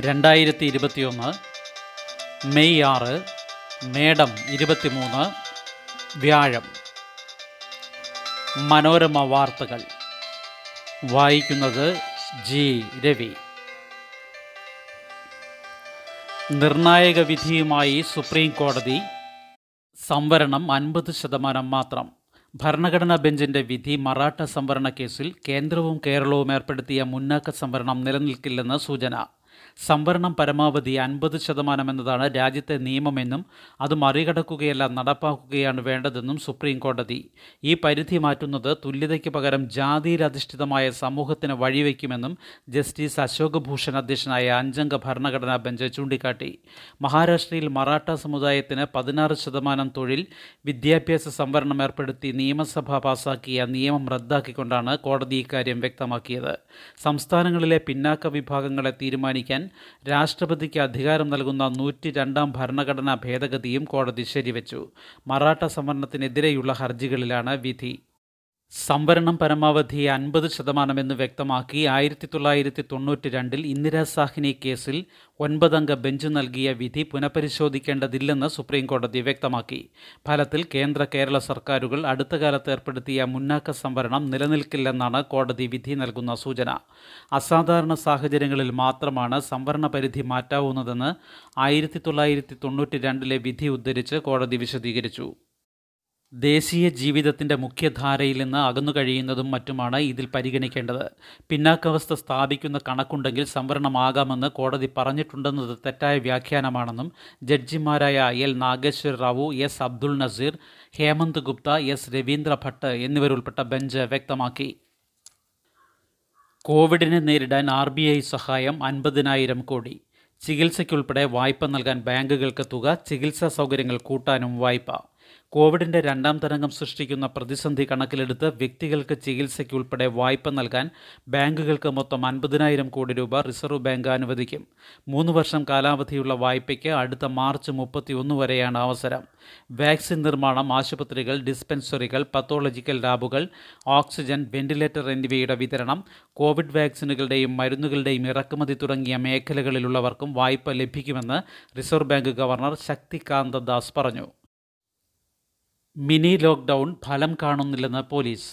രണ്ടായിരത്തി ഇരുപത്തിയൊന്ന് മെയ് ആറ് മേടം ഇരുപത്തിമൂന്ന് വ്യാഴം. മനോരമ വാർത്തകൾ. വായിക്കുന്നത് ജി. രവി. നിർണായക വിധിയുമായി സുപ്രീം കോടതി സംവരണം അൻപത് ശതമാനം മാത്രം. ഭരണഘടനാ ബെഞ്ചിന്റെ വിധി മറാഠ സംവരണ കേസിൽ കേന്ദ്രവും കേരളവും ഏർപ്പെടുത്തിയ മുന്നാക്ക സംവരണം നിലനിൽക്കില്ലെന്ന് സൂചന. സംവരണം പരമാവധി അൻപത് ശതമാനം എന്നതാണ് രാജ്യത്തെ നിയമമെന്നും അത് മറികടക്കുകയല്ല നടപ്പാക്കുകയാണ് വേണ്ടതെന്നും സുപ്രീം കോടതി ഈ പരിധി മാറ്റുന്നത് തുല്യതയ്ക്ക് പകരം ജാതിയിലധിഷ്ഠിതമായ സമൂഹത്തിന് വഴിവെക്കുമെന്നും ജസ്റ്റിസ് അശോക് ഭൂഷൺ അധ്യക്ഷനായ അഞ്ചംഗ ഭരണഘടനാ ബെഞ്ച് ചൂണ്ടിക്കാട്ടി. മഹാരാഷ്ട്രയിൽ മറാഠ സമുദായത്തിന് പതിനാറ് ശതമാനം തൊഴിൽ വിദ്യാഭ്യാസ സംവരണം ഏർപ്പെടുത്തി നിയമസഭ പാസാക്കിയ നിയമം റദ്ദാക്കിക്കൊണ്ടാണ് കോടതി ഇക്കാര്യം വ്യക്തമാക്കിയത്. സംസ്ഥാനങ്ങളിലെ പിന്നാക്ക വിഭാഗങ്ങളെ തീരുമാനിക്കാൻ രാഷ്ട്രപതിക്ക് അധികാരം നൽകുന്ന നൂറ്റി രണ്ടാം ഭരണഘടനാ ഭേദഗതിയും കോടതി ശരിവച്ചു. മറാഠ സംവരണത്തിനെതിരെയുള്ള ഹർജികളിലാണ് വിധി. സംവരണം പരമാവധി അൻപത് ശതമാനമെന്ന് വ്യക്തമാക്കി ആയിരത്തി തൊള്ളായിരത്തി തൊണ്ണൂറ്റി രണ്ടിൽ ഇന്ദിരാ സാഹ്നി കേസിൽ ഒൻപതംഗ ബെഞ്ച് നൽകിയ വിധി പുനഃപരിശോധിക്കേണ്ടതില്ലെന്ന് സുപ്രീംകോടതി വ്യക്തമാക്കി. ഫലത്തിൽ കേന്ദ്ര കേരള സർക്കാരുകൾ അടുത്ത കാലത്ത് ഏർപ്പെടുത്തിയ മുന്നാക്ക സംവരണം നിലനിൽക്കില്ലെന്നാണ് കോടതി വിധി നൽകുന്ന സൂചന. അസാധാരണ സാഹചര്യങ്ങളിൽ മാത്രമാണ് സംവരണ പരിധി മാറ്റാവുന്നതെന്ന് ആയിരത്തി തൊള്ളായിരത്തി തൊണ്ണൂറ്റി രണ്ടിലെ വിധി ഉദ്ധരിച്ച് കോടതി വിശദീകരിച്ചു. ദേശീയ ജീവിതത്തിന്റെ മുഖ്യധാരയിൽ നിന്ന് അകന്നു കഴിയുന്നതും മറ്റുമാണ് ഇതിൽ പരിഗണിക്കേണ്ടത്. പിന്നാക്കാവസ്ഥ സ്ഥാപിക്കുന്ന കണക്കുണ്ടെങ്കിൽ സംവരണമാകാമെന്ന് കോടതി പറഞ്ഞിട്ടുണ്ടെന്നത് തെറ്റായ വ്യാഖ്യാനമാണെന്നും ജഡ്ജിമാരായ L Nageswar Rao S Abdul Nazeer Hemant Gupta S Ravindra Bhat എന്നിവരുൾപ്പെട്ട bench വ്യക്തമാക്കി. കോവിഡിനെ നേരിടാൻ ആർ ബി ഐ സഹായം അൻപതിനായിരം കോടി. ചികിത്സയ്ക്കുൾപ്പെടെ വായ്പ നൽകാൻ ബാങ്കുകൾക്ക് തുക ചികിത്സാ സൗകര്യങ്ങൾ കൂട്ടാനും വായ്പ. കോവിഡിന്റെ രണ്ടാം തരംഗം സൃഷ്ടിക്കുന്ന പ്രതിസന്ധി കണക്കിലെടുത്ത് വ്യക്തികൾക്ക് ചികിത്സയ്ക്കുൾപ്പെടെ വായ്പ നൽകാൻ ബാങ്കുകൾക്ക് മൊത്തം അൻപതിനായിരം കോടി രൂപ റിസർവ് ബാങ്ക് അനുവദിക്കും. മൂന്ന് വർഷം കാലാവധിയുള്ള വായ്പയ്ക്ക് അടുത്ത മാർച്ച് മുപ്പത്തിയൊന്ന് വരെയാണ് അവസരം. വാക്സിൻ നിർമ്മാണം ആശുപത്രികൾ ഡിസ്പെൻസറികൾ പത്തോളജിക്കൽ ലാബുകൾ ഓക്സിജൻ വെന്റിലേറ്റർ എന്നിവയുടെ വിതരണം കോവിഡ് വാക്സിനുകളുടെയും മരുന്നുകളുടെയും ഇറക്കുമതി തുടങ്ങിയ മേഖലകളിലുള്ളവർക്കും വായ്പ ലഭിക്കുമെന്ന് reserve bank governor Shaktikanta Das പറഞ്ഞു. മിനി ലോക്ക്ഡൗൺ ഫലം കാണുന്നില്ലെന്ന് പോലീസ്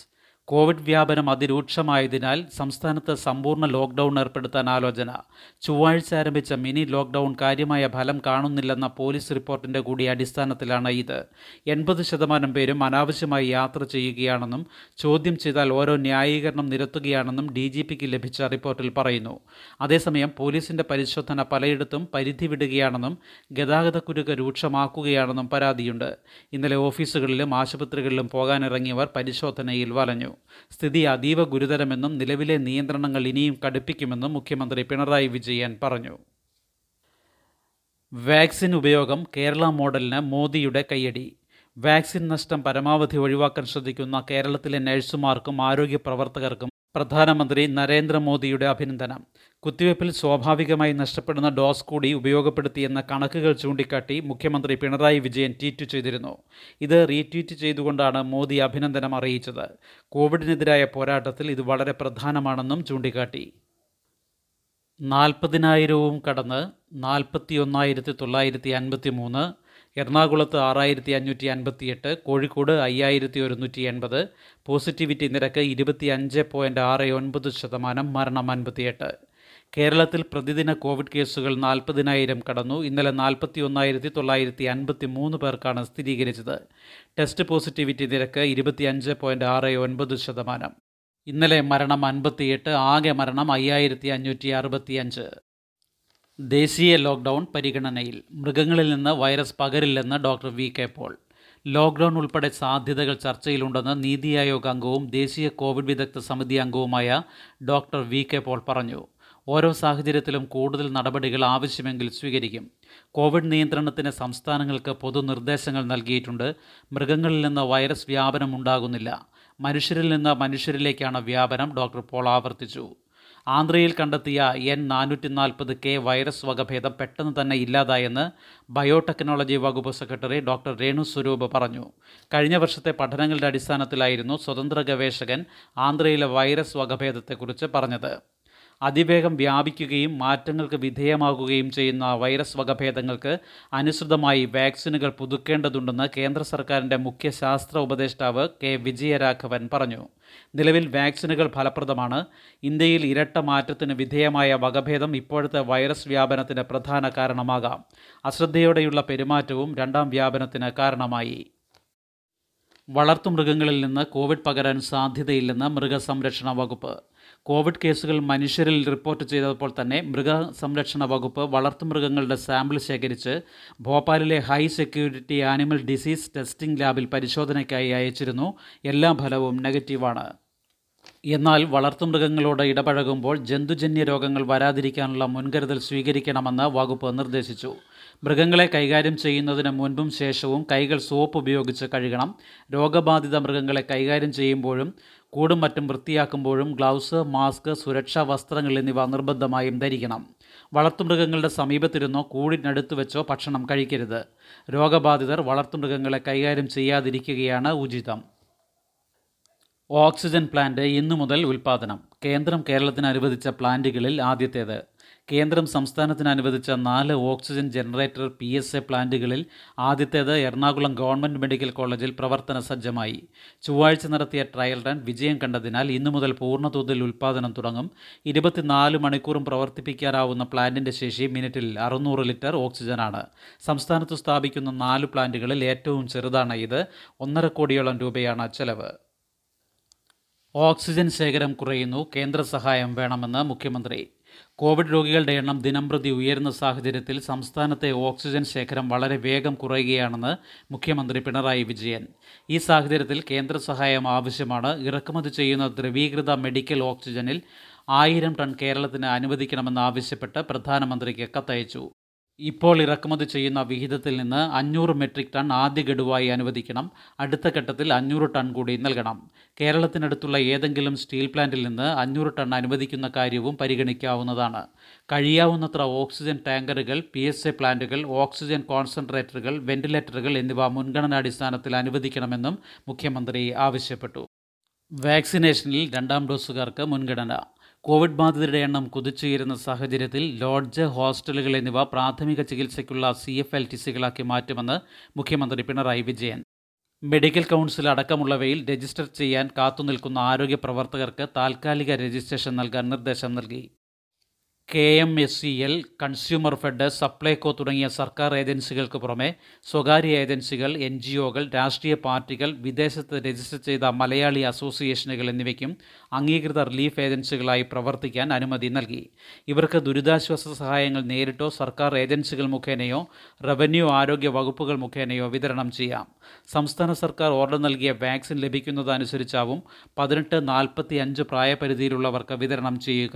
കോവിഡ് വ്യാപനം അതിരൂക്ഷമായതിനാൽ സംസ്ഥാനത്ത് സമ്പൂർണ ലോക്ക്ഡൌൺ ഏർപ്പെടുത്താൻ ആലോചന. ചൊവ്വാഴ്ച ആരംഭിച്ച മിനി ലോക്ക്ഡൌൺ കാര്യമായ ഫലം കാണുന്നില്ലെന്ന പോലീസ് റിപ്പോർട്ടിന്റെ കൂടി അടിസ്ഥാനത്തിലാണ് ഇത്. എൺപത് ശതമാനം പേരും അനാവശ്യമായി യാത്ര ചെയ്യുകയാണെന്നും ചോദ്യം ചെയ്താൽ ഓരോ ന്യായീകരണം നിരത്തുകയാണെന്നും ഡി ജി പിക്ക് ലഭിച്ച റിപ്പോർട്ടിൽ പറയുന്നു. അതേസമയം പോലീസിന്റെ പരിശോധന പലയിടത്തും പരിധി വിടുകയാണെന്നും ഗതാഗതക്കുരുക്ക് രൂക്ഷമാക്കുകയാണെന്നും പരാതിയുണ്ട്. ഇന്നലെ ഓഫീസുകളിലും ആശുപത്രികളിലും പോകാനിറങ്ങിയവർ പരിശോധനയിൽ വലഞ്ഞു. സ്ഥിതി അതീവ ഗുരുതരമെന്നും നിലവിലെ നിയന്ത്രണങ്ങൾ ഇനിയും കടുപ്പിക്കുമെന്നും മുഖ്യമന്ത്രി പിണറായി വിജയൻ പറഞ്ഞു. വാക്സിൻ ഉപയോഗം കേരള മോഡലിന് മോദിയുടെ കയ്യടി. വാക്സിൻ നഷ്ടം പരമാവധി ഒഴിവാക്കാൻ ശ്രദ്ധിക്കുന്ന കേരളത്തിലെ നഴ്സുമാർക്കും ആരോഗ്യ പ്രവർത്തകർക്കും പ്രധാനമന്ത്രി നരേന്ദ്രമോദിയുടെ അഭിനന്ദനം. കുത്തിവയ്പ്പിൽ സ്വാഭാവികമായി നഷ്ടപ്പെടുന്ന ഡോസ് കൂടി ഉപയോഗപ്പെടുത്തിയെന്ന കണക്കുകൾ ചൂണ്ടിക്കാട്ടി മുഖ്യമന്ത്രി പിണറായി വിജയൻ ട്വീറ്റ് ചെയ്തിരുന്നു. ഇത് റീട്വീറ്റ് ചെയ്തുകൊണ്ടാണ് മോദി അഭിനന്ദനം അറിയിച്ചത്. കോവിഡിനെതിരായ പോരാട്ടത്തിൽ ഇത് വളരെ പ്രധാനമാണെന്നും ചൂണ്ടിക്കാട്ടി. നാൽപ്പതിനായിരവും കടന്ന് നാൽപ്പത്തി ഒന്നായിരത്തി തൊള്ളായിരത്തി അൻപത്തി മൂന്ന് എറണാകുളത്ത് ആറായിരത്തി അഞ്ഞൂറ്റി അൻപത്തിയെട്ട് കോഴിക്കോട് അയ്യായിരത്തി ഒരുന്നൂറ്റി എൺപത് പോസിറ്റിവിറ്റി നിരക്ക് ഇരുപത്തി അഞ്ച് പോയിന്റ് ആറ് ഒൻപത് ശതമാനം മരണം അൻപത്തിയെട്ട്. കേരളത്തിൽ പ്രതിദിന കോവിഡ് കേസുകൾ നാൽപ്പതിനായിരം കടന്നു. ഇന്നലെ നാൽപ്പത്തി ഒന്നായിരത്തി തൊള്ളായിരത്തി അൻപത്തി മൂന്ന് പേർക്കാണ് സ്ഥിരീകരിച്ചത്. ടെസ്റ്റ് പോസിറ്റിവിറ്റി നിരക്ക് ഇരുപത്തി അഞ്ച് പോയിന്റ് ആറ് ഒൻപത് ശതമാനം. ഇന്നലെ മരണം അൻപത്തിയെട്ട് ആകെ മരണം അയ്യായിരത്തി അഞ്ഞൂറ്റി അറുപത്തിയഞ്ച് ദേശീയ ലോക്ക്ഡൗൺ പരിഗണനയിൽ. മൃഗങ്ങളിൽ നിന്ന് virus പകരില്ലെന്ന് doctor V K Paul. Lockdown ഉൾപ്പെടെ സാധ്യതകൾ ചർച്ചയിലുണ്ടെന്ന് നീതി ആയോഗ് അംഗവും ദേശീയ കോവിഡ് വിദഗ്ധ സമിതി അംഗവുമായ ഡോക്ടർ വി കെ പോൾ പറഞ്ഞു. ഓരോ സാഹചര്യത്തിലും കൂടുതൽ നടപടികൾ ആവശ്യമെങ്കിൽ സ്വീകരിക്കും. കോവിഡ് നിയന്ത്രണത്തിന് സംസ്ഥാനങ്ങൾക്ക് പൊതുനിർദ്ദേശങ്ങൾ നൽകിയിട്ടുണ്ട്. മൃഗങ്ങളിൽ നിന്ന് വൈറസ് വ്യാപനം ഉണ്ടാകുന്നില്ല. മനുഷ്യരിൽ നിന്ന് മനുഷ്യരിലേക്കാണ് വ്യാപനം ഡോക്ടർ പോൾ ആവർത്തിച്ചു. ആന്ധ്രയിൽ കണ്ടെത്തിയ എൻ നാനൂറ്റി നാൽപ്പത് കെ വൈറസ് വകഭേദം പെട്ടെന്ന് തന്നെ ഇല്ലാതായെന്ന് ബയോടെക്നോളജി വകുപ്പ് സെക്രട്ടറി ഡോക്ടർ രേണു സ്വരൂപ് പറഞ്ഞു. കഴിഞ്ഞ വർഷത്തെ പഠനങ്ങളുടെ അടിസ്ഥാനത്തിലായിരുന്നു സ്വതന്ത്ര ഗവേഷകൻ ആന്ധ്രയിലെ വൈറസ് വകഭേദത്തെക്കുറിച്ച് പറഞ്ഞത്. അതിവേഗം വ്യാപിക്കുകയും മാറ്റങ്ങൾക്ക് വിധേയമാകുകയും ചെയ്യുന്ന വൈറസ് വകഭേദങ്ങൾക്ക് അനുസൃതമായി വാക്സിനുകൾ പുതുക്കേണ്ടതുണ്ടെന്ന് കേന്ദ്ര സർക്കാരിന്റെ മുഖ്യ ശാസ്ത്ര ഉപദേഷ്ടാവ് കെ. വിജയരാഘവൻ പറഞ്ഞു. നിലവിൽ വാക്സിനുകൾ ഫലപ്രദമാണ്. ഇന്ത്യയിൽ ഇരട്ട മാറ്റത്തിന് വിധേയമായ വകഭേദം ഇപ്പോഴത്തെ വൈറസ് വ്യാപനത്തിന് പ്രധാന കാരണമാകാം. അശ്രദ്ധയോടെയുള്ള പെരുമാറ്റവും രണ്ടാം വ്യാപനത്തിന് കാരണമായി. വളർത്തുമൃഗങ്ങളിൽ നിന്ന് കോവിഡ് പകരാൻ സാധ്യതയില്ലെന്ന് മൃഗസംരക്ഷണ വകുപ്പ്. കോവിഡ് കേസുകൾ മനുഷ്യരിൽ റിപ്പോർട്ട് ചെയ്തപ്പോൾ തന്നെ മൃഗസംരക്ഷണ വകുപ്പ് വളർത്തുമൃഗങ്ങളുടെ സാമ്പിൾ ശേഖരിച്ച് ഭോപ്പാലിലെ high security animal disease testing ലാബിൽ പരിശോധനയ്ക്കായി അയച്ചിരുന്നു. എല്ലാ ഫലവും നെഗറ്റീവാണ്. എന്നാൽ വളർത്തുമൃഗങ്ങളോട് ഇടപഴകുമ്പോൾ ജന്തുജന്യ രോഗങ്ങൾ വരാതിരിക്കാനുള്ള മുൻകരുതൽ സ്വീകരിക്കണമെന്ന് വകുപ്പ് നിർദ്ദേശിച്ചു. മൃഗങ്ങളെ കൈകാര്യം ചെയ്യുന്നതിന് മുൻപും ശേഷവും കൈകൾ സോപ്പ് ഉപയോഗിച്ച് കഴുകണം. രോഗബാധിത മൃഗങ്ങളെ കൈകാര്യം ചെയ്യുമ്പോഴും കൂടും മറ്റും വൃത്തിയാക്കുമ്പോഴും ഗ്ലൗസ് മാസ്ക് സുരക്ഷാ വസ്ത്രങ്ങൾ എന്നിവ നിർബന്ധമായും ധരിക്കണം. വളർത്തുമൃഗങ്ങളുടെ സമീപത്തിരുന്നോ കൂടിനടുത്ത് വെച്ചോ ഭക്ഷണം കഴിക്കരുത്. രോഗബാധിതർ വളർത്തുമൃഗങ്ങളെ കൈകാര്യം ചെയ്യാതിരിക്കുകയാണ് ഉചിതം. ഓക്സിജൻ പ്ലാന്റ് ഇന്നു മുതൽ ഉൽപ്പാദനം. കേന്ദ്രം കേരളത്തിന് അനുവദിച്ച പ്ലാന്റുകളിൽ ആദ്യത്തേത്. കേന്ദ്രം സംസ്ഥാനത്തിന് അനുവദിച്ച നാല് oxygen generator P S A പ്ലാന്റുകളിൽ ആദ്യത്തേത് എറണാകുളം ഗവൺമെന്റ് മെഡിക്കൽ കോളേജിൽ പ്രവർത്തന സജ്ജമായി. ചൊവ്വാഴ്ച നടത്തിയ ട്രയൽ റൺ വിജയം കണ്ടതിനാൽ ഇന്നു മുതൽ പൂർണതോതിൽ ഉൽപ്പാദനം തുടങ്ങും. ഇരുപത്തിനാല് മണിക്കൂറും പ്രവർത്തിപ്പിക്കാനാവുന്ന പ്ലാന്റിന്റെ ശേഷി മിനിറ്റിൽ അറുന്നൂറ് ലിറ്റർ ഓക്സിജനാണ്. സംസ്ഥാനത്ത് സ്ഥാപിക്കുന്ന നാല് പ്ലാന്റുകളിൽ ഏറ്റവും ചെറുതാണ് ഇത്. ഒന്നര കോടിയോളം രൂപയാണ് ചെലവ്. ഓക്സിജൻ ശേഖരം കുറയുന്നു. കേന്ദ്ര സഹായം വേണമെന്ന് മുഖ്യമന്ത്രി കോവിഡ് രോഗികളുടെ എണ്ണം ദിനംപ്രതി ഉയരുന്ന സാഹചര്യത്തിൽ സംസ്ഥാനത്തെ ഓക്സിജൻ ശേഖരം വളരെ വേഗം കുറയുകയാണെന്ന് മുഖ്യമന്ത്രി പിണറായി വിജയൻ. ഈ സാഹചര്യത്തിൽ കേന്ദ്ര സഹായം ആവശ്യമാണ്. ഇറക്കുമതി ചെയ്യുന്ന ദ്രവീകൃത മെഡിക്കൽ ഓക്സിജനിൽ ആയിരം ടൺ കേരളത്തിന് അനുവദിക്കണമെന്നാവശ്യപ്പെട്ട് പ്രധാനമന്ത്രിക്ക് കത്തയച്ചു. ഇപ്പോൾ ഇറക്കുമതി ചെയ്യുന്ന വിഹിതത്തിൽ നിന്ന് അഞ്ഞൂറ് മെട്രിക് ടൺ ആദ്യ ഗഡുവായി അനുവദിക്കണം. അടുത്ത ഘട്ടത്തിൽ അഞ്ഞൂറ് ടൺ കൂടി നൽകണം. കേരളത്തിനടുത്തുള്ള ഏതെങ്കിലും സ്റ്റീൽ പ്ലാന്റിൽ നിന്ന് അഞ്ഞൂറ് ടൺ അനുവദിക്കുന്ന കാര്യവും പരിഗണിക്കാവുന്നതാണ്. കഴിയാവുന്നത്ര ഓക്സിജൻ ടാങ്കറുകൾ പി എസ് എ പ്ലാന്റുകൾ ഓക്സിജൻ കോൺസെൻട്രേറ്ററുകൾ വെന്റിലേറ്ററുകൾ എന്നിവ മുൻഗണനാടിസ്ഥാനത്തിൽ അനുവദിക്കണമെന്നും മുഖ്യമന്ത്രി ആവശ്യപ്പെട്ടു. വാക്സിനേഷനിൽ രണ്ടാം ഡോസുകാർക്ക് മുൻഗണന. കോവിഡ് ബാധിതരുടെ എണ്ണം കുതിച്ചുയരുന്ന സാഹചര്യത്തിൽ ലോഡ്ജ് ഹോസ്റ്റലുകൾ എന്നിവ പ്രാഥമിക ചികിത്സയ്ക്കുള്ള സി എഫ് എൽ ടി സികളാക്കി മാറ്റുമെന്ന് മുഖ്യമന്ത്രി പിണറായി വിജയൻ. മെഡിക്കൽ കൗൺസിൽ അടക്കമുള്ളവയിൽ രജിസ്റ്റർ ചെയ്യാൻ കാത്തുനിൽക്കുന്ന ആരോഗ്യ പ്രവർത്തകർക്ക് താൽക്കാലിക രജിസ്ട്രേഷൻ നൽകാൻ നിർദ്ദേശം നൽകി. K M S C L consumer fed Supplyco തുടങ്ങിയ സർക്കാർ ഏജൻസികൾക്ക് പുറമെ സ്വകാര്യ ഏജൻസികൾ എൻ ജി ഒകൾ രാഷ്ട്രീയ പാർട്ടികൾ വിദേശത്ത് രജിസ്റ്റർ ചെയ്ത മലയാളി അസോസിയേഷനുകൾ എന്നിവയ്ക്കും അംഗീകൃത റിലീഫ് ഏജൻസികളായി പ്രവർത്തിക്കാൻ അനുമതി നൽകി. ഇവർക്ക് ദുരിതാശ്വാസ സഹായങ്ങൾ നേരിട്ടോ സർക്കാർ ഏജൻസികൾ മുഖേനയോ റവന്യൂ ആരോഗ്യ വകുപ്പുകൾ മുഖേനയോ വിതരണം ചെയ്യാം. സംസ്ഥാന സർക്കാർ ഓർഡർ നൽകിയ വാക്സിൻ ലഭിക്കുന്നതനുസരിച്ചാവും പതിനെട്ട് നാൽപ്പത്തി അഞ്ച് പ്രായപരിധിയിലുള്ളവർക്ക് വിതരണം ചെയ്യുക.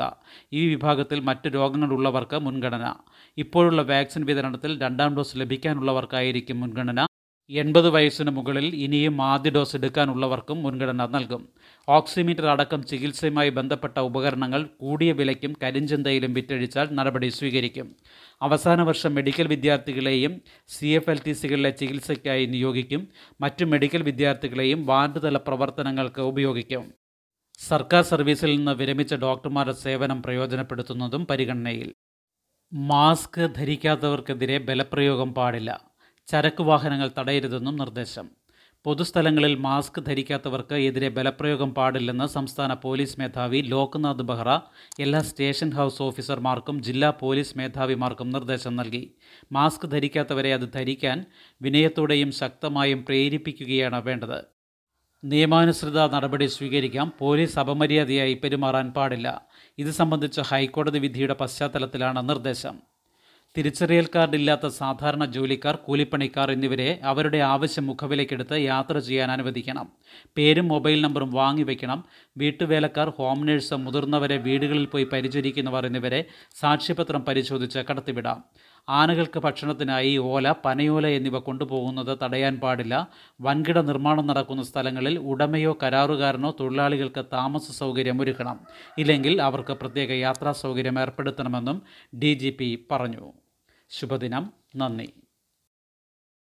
ഈ വിഭാഗത്തിൽ മറ്റ് രോഗങ്ങളുള്ളവർക്ക് മുൻഗണന. ഇപ്പോഴുള്ള വാക്സിൻ വിതരണത്തിൽ രണ്ടാം ഡോസ് ലഭിക്കാനുള്ളവർക്കായിരിക്കും മുൻഗണന. എൺപത് വയസ്സിന് മുകളിൽ ഇനിയും ആദ്യ ഡോസ് എടുക്കാനുള്ളവർക്കും മുൻഗണന നൽകും. ഓക്സിമീറ്റർ അടക്കം ചികിത്സയുമായി ബന്ധപ്പെട്ട ഉപകരണങ്ങൾ കൂടിയ വിലയ്ക്കും കരിഞ്ചന്തയിലും വിറ്റഴിച്ചാൽ നടപടി സ്വീകരിക്കും. അവസാന വർഷ മെഡിക്കൽ വിദ്യാർത്ഥികളെയും സി എഫ് എൽ ടി സികളിലെ ചികിത്സയ്ക്കായി നിയോഗിക്കും. മറ്റു മെഡിക്കൽ വിദ്യാർത്ഥികളെയും വാർഡ് തല പ്രവർത്തനങ്ങൾക്ക് ഉപയോഗിക്കും. സർക്കാർ സർവീസിൽ നിന്ന് വിരമിച്ച ഡോക്ടർമാരുടെ സേവനം പ്രയോജനപ്പെടുത്തുന്നതും പരിഗണനയിൽ. മാസ്ക് ധരിക്കാത്തവർക്കെതിരെ ബലപ്രയോഗം പാടില്ല. ചരക്ക് വാഹനങ്ങൾ തടയരുതെന്നും നിർദ്ദേശം. പൊതുസ്ഥലങ്ങളിൽ മാസ്ക് ധരിക്കാത്തവർക്ക് എതിരെ ബലപ്രയോഗം പാടില്ലെന്ന് സംസ്ഥാന പോലീസ് മേധാവി ലോക്നാഥ് ബെഹ്റ എല്ലാ സ്റ്റേഷൻ ഹൗസ് ഓഫീസർമാർക്കും ജില്ലാ പോലീസ് മേധാവിമാർക്കും നിർദ്ദേശം നൽകി. മാസ്ക് ധരിക്കാത്തവരെ അത് ധരിക്കാൻ വിനയത്തോടെയും ശക്തമായും പ്രേരിപ്പിക്കുകയാണ് വേണ്ടത്. നിയമാനുസൃത നടപടി സ്വീകരിക്കാം. പോലീസ് അപമര്യാദയായി പെരുമാറാൻ പാടില്ല. ഇത് സംബന്ധിച്ച ഹൈക്കോടതി വിധിയുടെ പശ്ചാത്തലത്തിലാണ് നിർദ്ദേശം. തിരിച്ചറിയൽ കാർഡ് ഇല്ലാത്ത സാധാരണ ജോലിക്കാർ കൂലിപ്പണിക്കാർ എന്നിവരെ അവരുടെ ആവശ്യം മുഖവിലയ്ക്കെടുത്ത് യാത്ര ചെയ്യാൻ അനുവദിക്കണം. പേരും മൊബൈൽ നമ്പറും വാങ്ങിവെക്കണം വീട്ടുവേലക്കാർ ഹോം നേഴ്സ് മുതിർന്നവരെ വീടുകളിൽ പോയി പരിചരിക്കുന്നവർ എന്നിവരെ സാക്ഷ്യപത്രം പരിശോധിച്ച് കടത്തിവിടാം. ആനകൾക്ക് ഭക്ഷണത്തിനായി ഓല പനയോല എന്നിവ കൊണ്ടുപോകുന്നത് തടയാൻ പാടില്ല. വൻകിട നിർമ്മാണം നടക്കുന്ന സ്ഥലങ്ങളിൽ ഉടമയോ കരാറുകാരനോ തൊഴിലാളികൾക്ക് താമസ സൗകര്യം ഒരുക്കണം ഇല്ലെങ്കിൽ അവർക്ക് പ്രത്യേക യാത്രാ സൗകര്യം ഏർപ്പെടുത്തണമെന്നും ഡി പറഞ്ഞു. ശുഭദിനം. നന്ദി.